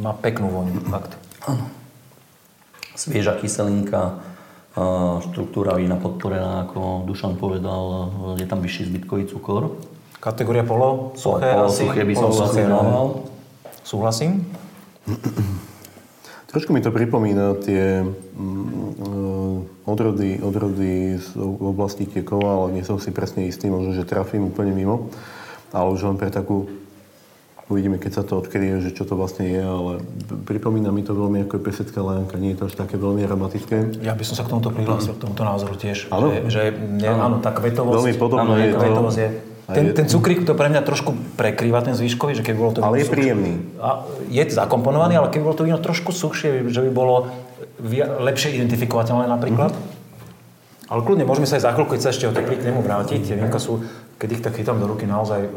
má peknú vôňu, fakt. Svieža kyselinka, štruktúra vína podporená, ako Dušan povedal, je tam vyšší zbytkový cukor. Kategória polo, suché Polo asi. suché by som dával. no. Súhlasím. Trošku mi to pripomína tie mm, odrody, odrody z oblasti Kiekova, ale nie som si presne istý, možno, že trafím úplne mimo. Ale už len pre takú, uvidíme, keď sa to odkryje, že čo to vlastne je, ale pripomína mi to veľmi ako je pesecká lánka. Nie je to až také veľmi aromatické. Ja by som sa k tomuto prihlásil, k tomuto názoru tiež. Áno. Že, že nie, áno, tá kvetovosť. Veľmi podobné áno, je tá to. je. Ten, ten cukrík to pre mňa trošku prekrýva ten zvyškový, že keď bolo to Ale je suchšie- príjemný. A je zakomponovaný, ale keby bolo to víno trošku suchšie, že by bolo lepšie identifikovateľné napríklad. Mhm. Ale kľudne, môžeme sa aj za chvíľku, keď sa ešte o teplý k nemu vrátiť. Tie vínka sú, keď ich tak chytám do ruky, naozaj e,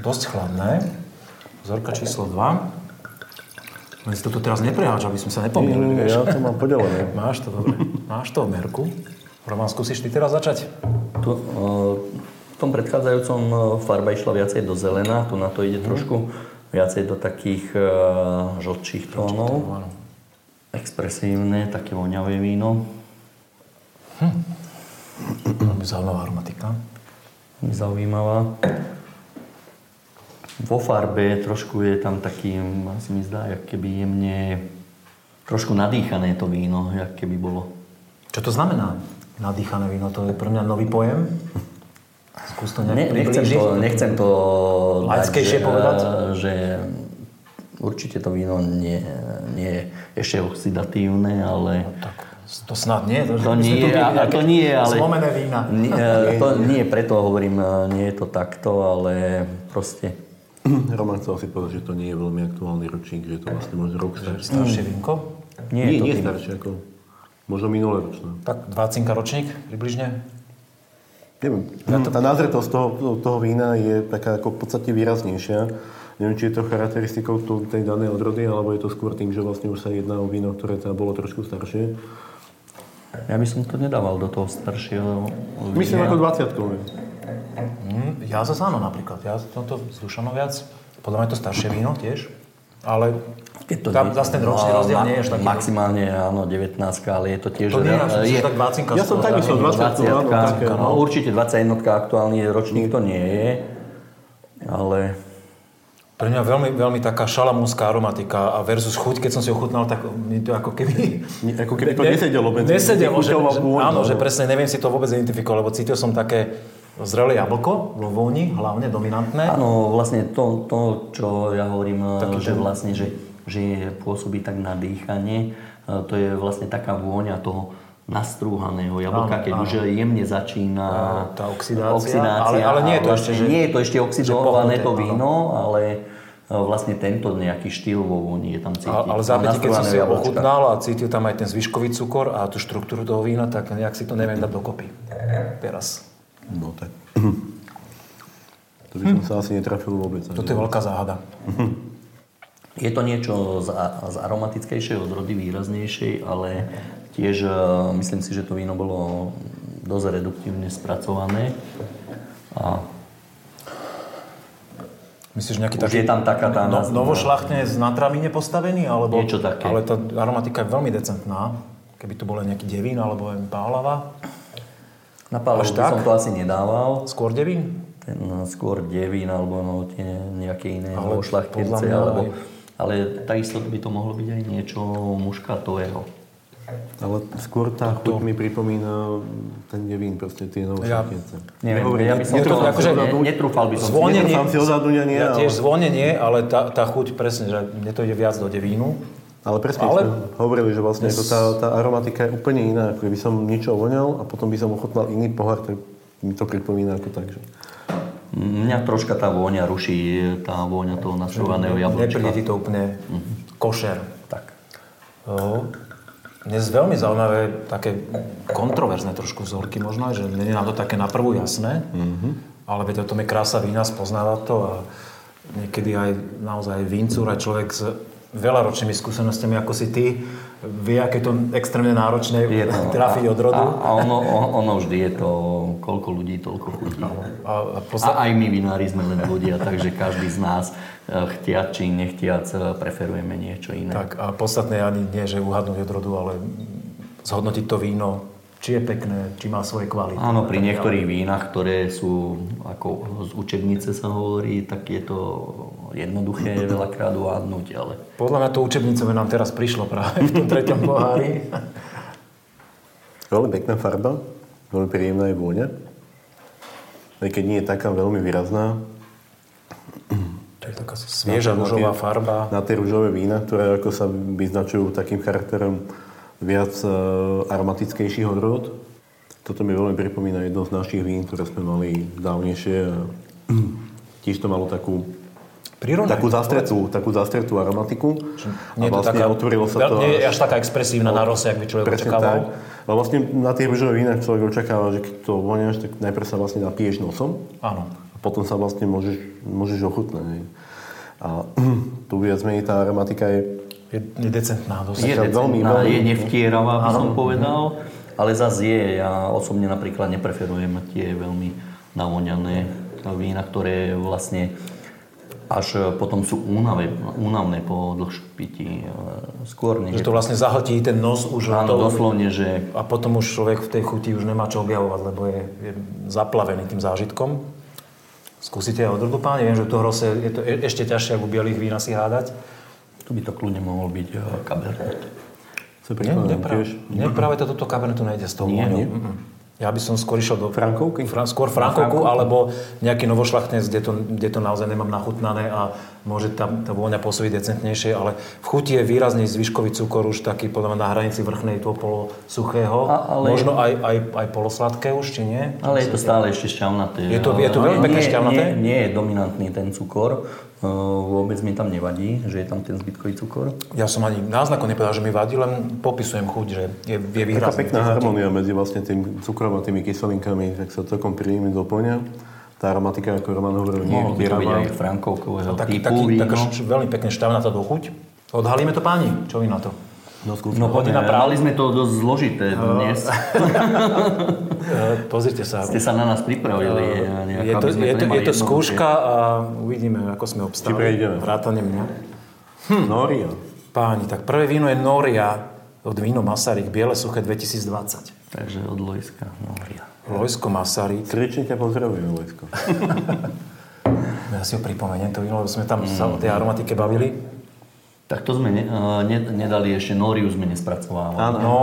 dosť chladné. Vzorka číslo 2. Len si toto teraz nepreháč, aby sme sa nepomýlili, vieš. ja to mám podelené. Máš to, dobre. Máš to v merku. Roman, skúsiš ty teraz začať? E, v tom predchádzajúcom e, farba išla viacej do zelená, tu na to ide trošku viacej do takých e, žltších tónov. Expresívne, také voňavé víno. Veľmi zaujímavá aromatika. Veľmi Zaujímavá. Vo farbe trošku je tam taký, asi mi zdá, jak keby jemne, trošku nadýchané to víno, jak keby bolo. Čo to znamená? Nadýchané víno, to je pre mňa nový pojem. Skús to Ne, nechcem, to, nechcem to Laickejšie že, povedať? že určite to víno nie, nie je ešte oxidatívne, ale Tak, to snad nie. To, to nie, pili a, to nie, ale... Zlomené vína. Nie, e, to nie, preto hovorím, e, nie je to takto, ale proste Roman chcel si povedať, že to nie je veľmi aktuálny ročník, že je to vlastne možno rok starší. Staršie vínko. nie, Nie, je to nie staršie, ako možno minulé ročné. Tak 20 ročník približne. Neviem, tá názretosť toho, toho vína je taká ako v podstate výraznejšia. Neviem, či je to charakteristikou tej danej odrody, alebo je to skôr tým, že vlastne už sa jedná o víno, ktoré teda bolo trošku staršie. Ja by som to nedával do toho staršieho Myslím vína. ako 20 -kové. Hm, ja zase áno napríklad. Ja s Dušanom viac. Podľa mňa je to staršie víno tiež. Ale Keď to tam zase ten ročný no, rozdiel ma- nie je až taký. Maximálne, áno, 19, ale je to tiež... To nie je až je, tak 20 Ja som 20 áno, 20, také, no, určite 21 aktuálny ročník to nie je, ale Pre mňa veľmi, veľmi taká šalamúnská aromatika a versus chuť, keď som si ochutnal, tak mi to ako keby... Nie, ako keby to nesedelo medzi- Nesedelo, medzi že, že, áno, že presne neviem si to vôbec identifikovať, lebo cítil som také zrelé jablko vôni, hlavne dominantné. áno, vlastne to, to čo ja hovorím, Taký že ten- vlastne, že, že pôsobí tak na dýchanie, e, to je vlastne taká vôňa toho nastrúhaného jablka, Áno, keď áno. už jemne začína Tá oxidácia, oxidácia ale- ale nie je to vlastne ešte, že- nie je to ešte oxidované to áno. víno, ale e, vlastne tento nejaký štýl vo vôni je tam cítiť. A, ale zápäti, keď som si ho ochutnal a cítil tam aj ten zvyškový cukor a tú štruktúru toho vína, tak nejak si to neviem dať dokopy. Teraz. No tak. To by som sa asi netrafil vôbec. Toto je veľká záhada. Je to niečo z, a- z aromatickejšej odrody, výraznejšej, ale tiež e, myslím si, že to víno bolo dosť reduktívne spracované. A Myslíš, nejaký Už taký... je tam taká tá No, novošľachtne z natramine postavený? Alebo, Niečo také. Ale tá aromatika je veľmi decentná. Keby to bol nejaký devín alebo aj pálava. Na pálu Až by tak? som to asi nedával. Skôr devín? Ten, no, skôr devín alebo no, tie nejaké iné Ale šlachtilce. podľa mňa Alebo, ale takisto by to mohlo byť aj niečo muškatového. Ale skôr tá chuť mi pripomína ten nevín, proste tie nové Ja- šlachtice. Neviem, Nehovorím, ja by som je to akože- ne, netrúfal by som si. Zvonenie, Netrúfam si odhadnúť ani ja, tiež ale- zvonenie, nie, ale tá, tá chuť presne, že mne to ide viac do devínu. Ale presne Ale- sme hovorili, že vlastne ako tá, tá aromatika je úplne iná. Ako keby som niečo voňal a potom by som ochotnal iný pohár, tak mi to pripomína ako tak. Že... Mňa troška tá vôňa ruší, tá vôňa toho nastrúvaného jablčka. Nepríde ti to úplne košer. Tak. O, Dnes veľmi zaujímavé, také kontroverzné trošku vzorky možno, že nie je nám to také na prvú jasné, mm-hmm. ale veď o tom je krása vína, spoznáva to a niekedy aj naozaj víncúr, aj človek s veľaročnými skúsenostiami ako si ty, vie, aké to extrémne náročné je to, trafiť od rodu. A, a ono, ono vždy je to, koľko ľudí, toľko chutí. A, a, posled... a aj my vinári sme len ľudia, takže každý z nás eh, chtiac či nechtiac eh, preferujeme niečo iné. Tak a podstatné ani nie, že uhadnúť od rodu, ale zhodnotiť to víno či je pekné, či má svoje kvality. Áno, pri niektorých vínach, ktoré sú, ako z učebnice sa hovorí, tak je to jednoduché veľakrát uvádnuť, ale... Podľa mňa to učebnicové nám teraz prišlo práve v tom treťom pohári. Veľmi pekná farba, veľmi príjemná je vôňa. Aj keď nie je taká veľmi výrazná. To je taká svieža rúžová farba. Na tie rúžové vína, ktoré ako sa vyznačujú takým charakterom viac e, aromatickejších odrod. Toto mi veľmi pripomína jedno z našich vín, ktoré sme mali dávnejšie. Tiež to malo takú Prírodné. Takú zastretú, takú zastretú aromatiku. Nie a vlastne taká, otvorilo sa to... Nie je až taká expresívna na rose, ak by človek očakával. Tak. A vlastne na tých rúžových vínach človek očakáva, že keď to voňaš, tak najprv sa vlastne napiješ nosom. Áno. A potom sa vlastne môžeš, môžeš ochutnať. A tu viac menej tá aromatika je je, je decentná dosť. Je decentná, veľmi, veľmi, je nevtieravá, by som povedal. Ale zase je, ja osobne napríklad nepreferujem tie veľmi navoňané vína, ktoré vlastne až potom sú únavé, únavné po dlhšom pití. Skôr než... Že to vlastne zahltí ten nos už. Áno, to, doslovne, že... A potom už človek v tej chuti už nemá čo objavovať, lebo je, je zaplavený tým zážitkom. Skúsite aj odrodu páni, viem, že to hrose je to e- ešte ťažšie ako bielých vín asi hádať. Tu by to kľudne mohol byť kabernet. Nie, nie, práve, nie, práve toto kabernetu nejde z toho. Nie, nie. Ja by som skôr išiel do... Frankovky? Fra, skôr Frankovku, alebo nejaký novošlachtnec, kde to, kde to naozaj nemám nachutnané a môže tam tá vôňa pôsobiť decentnejšie, ale v chuti je výrazný zvyškový cukor už taký podľa mňa na hranici vrchnej toho polosuchého. A, ale... Možno aj, aj, aj polosladké už, či nie? Ale je to stále ešte šťavnaté. Je to, je to veľmi pekne šťavnaté? Nie, nie je dominantný ten cukor. Vôbec mi tam nevadí, že je tam ten zbytkový cukor. Ja som ani náznaku nepovedal, že mi vadí, len popisujem chuť, že je, je výrazný. Taká pekná harmonia medzi vlastne tým cukrom a tými kyselinkami, tak sa celkom príjemne doplňa. Tá aromatika, ako Roman hovoril, nie je aj frankovkového taký, typu taký, víno. Taká veľmi pekne štávnatá do chuť. Odhalíme to páni, čo vy na to? No, no hodina práv... Mali sme to dosť zložité dnes. Pozrite sa. Ste sa na nás pripravili. Uh, je to, je to, je to skúška a uvidíme, ako sme obstáli. Či prejdeme. Vrátane mňa. Hm. Noria. Páni, tak prvé víno je Noria od víno Masaryk, Biele suché 2020. Takže od Lojska Noria. Lojsko Masaryk. Srdečne ťa pozdravujem, Lojsko. ja si ho pripomeniem, to víno, sme tam mm. sa o tej aromatike bavili. Tak to sme ne, ne, nedali ešte, Noriu sme nespracovávali. Áno, no,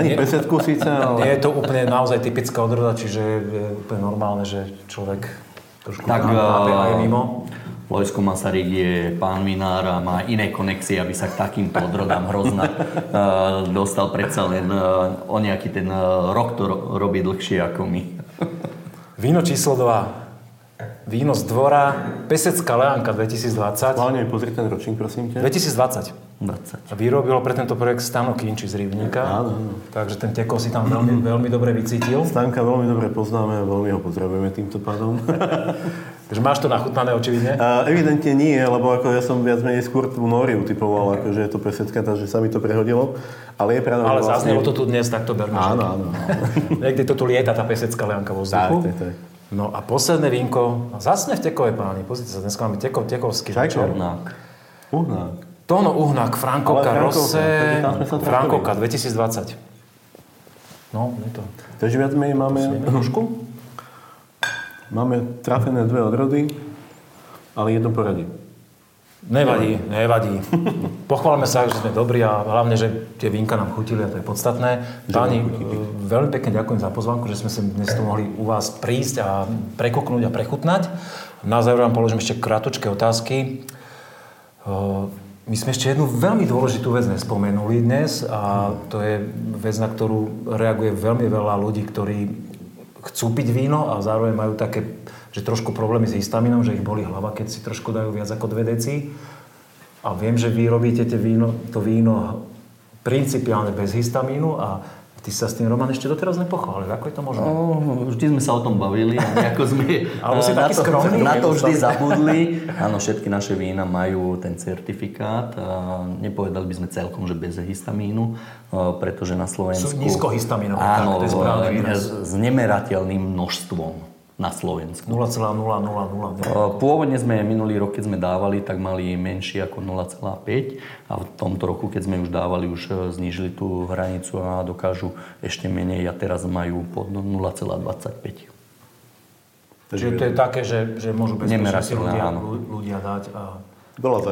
ani pesetku síce, ale... Nie je to úplne naozaj typická odroda, čiže je úplne normálne, že človek trošku tak, uh, je mimo. Lojsko Masaryk je pán vinár a má iné konexie, aby sa k takýmto odrodám hrozná uh, dostal predsa len o nejaký ten rok to robí dlhšie ako my. Víno číslo 2. Víno z dvora, Pesecká Leánka 2020. Hlavne pozri ten ročník, prosím ťa. 2020. 20. A vyrobilo pre tento projekt Stano Kinči z Rybníka. Áno, áno. Takže ten tekol si tam veľmi, veľmi dobre vycítil. Stanka veľmi dobre poznáme a veľmi ho pozdravujeme týmto pádom. Takže máš to nachutnané očividne? A, evidentne nie, lebo ako ja som viac menej skôr tú Noriu typoval, akože je to pesecka, takže sa mi to prehodilo. Ale je pravda, Ale vlastne... zaznelo to tu dnes, tak to berme. Áno, áno. Niekde to tu lieta, tá pesecká leanka vo vzduchu. Tak, tak, tak. No a posledné vínko, zase v tekové páni, pozrite sa, dneska máme teko, tekovský večer. Uhnák. Uhnák. Tóno Uhnák, Frankovka, Rose, Frankovka 2020. No, je to. Takže viac menej máme... Trošku? Máme trafené dve odrody, ale jedno poradie. Nevadí, nevadí. Pochválme sa, že sme dobrí a hlavne, že tie vínka nám chutili a to je podstatné. Páni, veľmi pekne ďakujem za pozvánku, že sme sa dnes tu mohli u vás prísť a prekoknúť a prechutnať. Na záver vám položím ešte krátke otázky. My sme ešte jednu veľmi dôležitú vec nespomenuli dnes a to je vec, na ktorú reaguje veľmi veľa ľudí, ktorí chcú piť víno a zároveň majú také že trošku problémy s histaminom, že ich boli hlava, keď si trošku dajú viac ako dve deci. A viem, že vy robíte víno, to víno principiálne bez histamínu a Ty sa s tým, Roman, ešte doteraz nepochválil. Ako je to možné? No, vždy sme sa o tom bavili a nejako sme Alebo si na, to, skromný? na to vždy zabudli. Áno, všetky naše vína majú ten certifikát. A nepovedali by sme celkom, že bez histamínu, a pretože na Slovensku... Sú nízkohistaminové, Áno, tak, to je s s nemerateľným množstvom na Slovensku. 0,0000. Pôvodne sme minulý rok, keď sme dávali, tak mali menšie ako 0,5 a v tomto roku, keď sme už dávali, už e, znížili tú hranicu a dokážu ešte menej a teraz majú pod 0,25. Čiže to je také, že, že môžu bezpečne si ľudia, ľudia dať. A...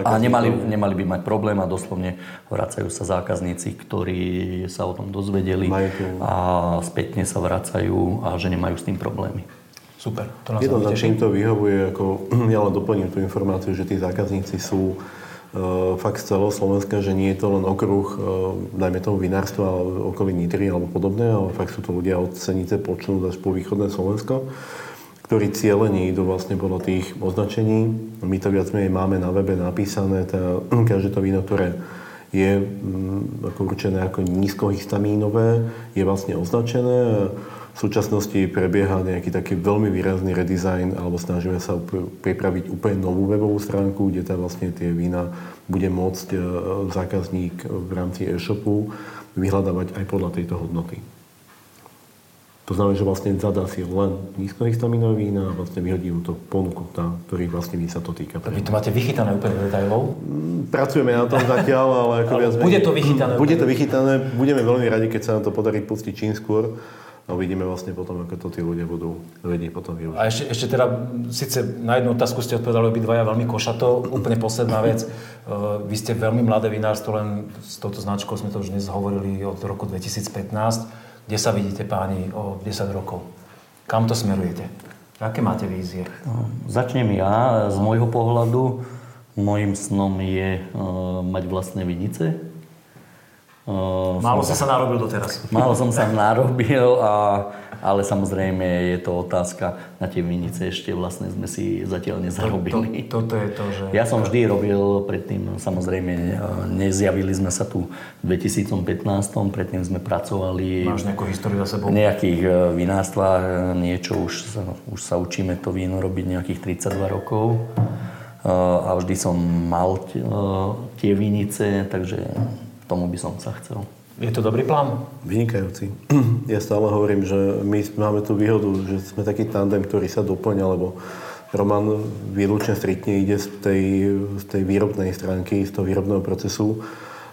A nemali, nemali by mať problém a doslovne vracajú sa zákazníci, ktorí sa o tom dozvedeli Majú tu. a spätne sa vracajú a že nemajú s tým problémy. Super, to nás Jedno veľmi za teší. tým to vyhovuje, ako ja len doplním tú informáciu, že tí zákazníci sú uh, fakt z celého Slovenska, že nie je to len okruh, uh, dajme tomu vinárstva ale okolí Nitry alebo podobné, ale fakt sú to ľudia od Senice počnúť až po východné Slovensko, ktorí cieľene idú vlastne podľa tých označení. My to viac menej máme na webe napísané, teda každé to víno, ktoré je mm, ako určené ako nízkohistamínové, je vlastne označené. V súčasnosti prebieha nejaký taký veľmi výrazný redesign, alebo snažíme sa pripraviť úplne novú webovú stránku, kde tam vlastne tie vína bude môcť e, zákazník v rámci e-shopu vyhľadávať aj podľa tejto hodnoty. To znamená, že vlastne zadá si len nízkohistaminové vína a vlastne vyhodí mu to ponuku, tá, ktorých vlastne vín sa to týka. Vy to máte vychytané úplne do detailov. Pracujeme na tom zatiaľ, ale ako viac bude to vychytané. Bude to vychytané. Budeme veľmi radi, keď sa nám to podarí pustiť čím skôr. A uvidíme vlastne potom, ako to tí ľudia budú vedieť potom využiť. A ešte, ešte teda, síce na jednu otázku ste odpovedali obidvaja veľmi košato. Úplne posledná vec. Uh, vy ste veľmi mladé vinárstvo, len s touto značkou sme to už dnes hovorili od roku 2015. Kde sa vidíte páni o 10 rokov? Kam to smerujete? Aké máte vízie? Začnem ja. Z môjho pohľadu, môjim snom je e, mať vlastné vinice. Málo si sa narobil doteraz. Málo som sa narobil, a, ale samozrejme je to otázka. Na tie vinice ešte vlastne sme si zatiaľ nezarobili. To, toto je to, že... Ja som vždy robil predtým, samozrejme, e, nezjavili sme sa tu v 2015, predtým sme pracovali Máš nejakú históriu za sebou? v nejakých e, vinárstvách, e, niečo už sa, už sa učíme to víno robiť nejakých 32 rokov. A vždy som mal tie vinice, takže tomu by som sa chcel. Je to dobrý plán? Vynikajúci. Ja stále hovorím, že my máme tú výhodu, že sme taký tandem, ktorý sa doplňa, lebo Roman výlučne striktne ide z tej, z tej výrobnej stránky, z toho výrobného procesu.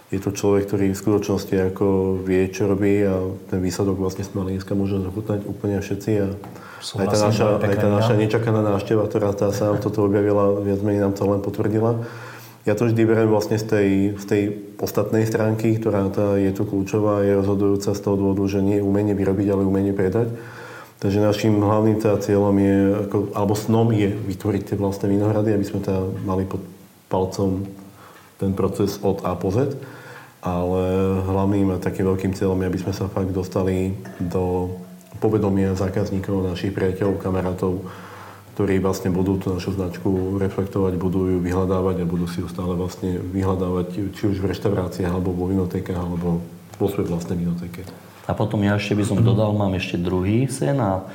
Je to človek, ktorý v skutočnosti ako vie, čo robí a ten výsledok vlastne sme mali dneska môžeme zachutnať úplne všetci. A aj tá naša, aj tá naša nečakaná návšteva, ktorá tá sa nám toto objavila, viac menej nám to len potvrdila. Ja to vždy beriem vlastne z tej, z tej ostatnej stránky, ktorá tá je tu kľúčová, je rozhodujúca z toho dôvodu, že nie je umenie vyrobiť, ale umenie predať. Takže našim hlavným teda cieľom je, ako, alebo snom je vytvoriť tie vlastné vinohrady, aby sme teda mali pod palcom ten proces od A po Z. Ale hlavným takým veľkým cieľom je, aby sme sa fakt dostali do povedomia zákazníkov, našich priateľov, kamarátov, ktorí vlastne budú tú našu značku reflektovať, budú ju vyhľadávať a budú si ju stále vlastne vyhľadávať či už v reštauráciách, alebo vo vinotékach, alebo vo svojej vlastnej vinotéke. A potom ja ešte by som dodal, mám ešte druhý sen a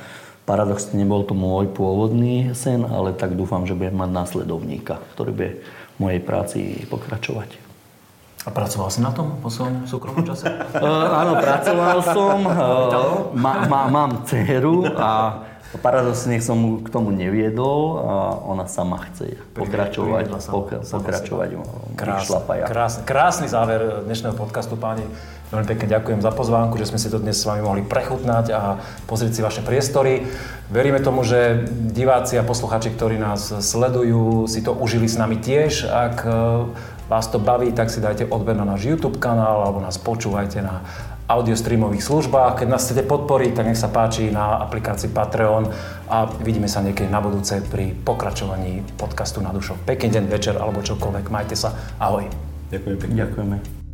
paradoxne nebol to môj pôvodný sen, ale tak dúfam, že budem mať následovníka, ktorý bude v mojej práci pokračovať. A pracoval si na tom po svojom súkromnom čase? Uh, áno, pracoval som, uh, má, má, mám dceru a paradoxne som mu k tomu neviedol a ona sama chce pokračovať, priviedla sa pokra, sama pokračovať šlapaja. krásny, záver dnešného podcastu, páni. Veľmi pekne ďakujem za pozvánku, že sme si to dnes s vami mohli prechutnať a pozrieť si vaše priestory. Veríme tomu, že diváci a posluchači, ktorí nás sledujú, si to užili s nami tiež. Ak e, vás to baví, tak si dajte odber na náš YouTube kanál alebo nás počúvajte na audiostreamových službách. Keď nás chcete podporiť, tak nech sa páči na aplikácii Patreon a vidíme sa niekedy na budúce pri pokračovaní podcastu na dušo. Pekný deň, večer alebo čokoľvek. Majte sa. Ahoj. Ďakujem pekne. Ďakujeme.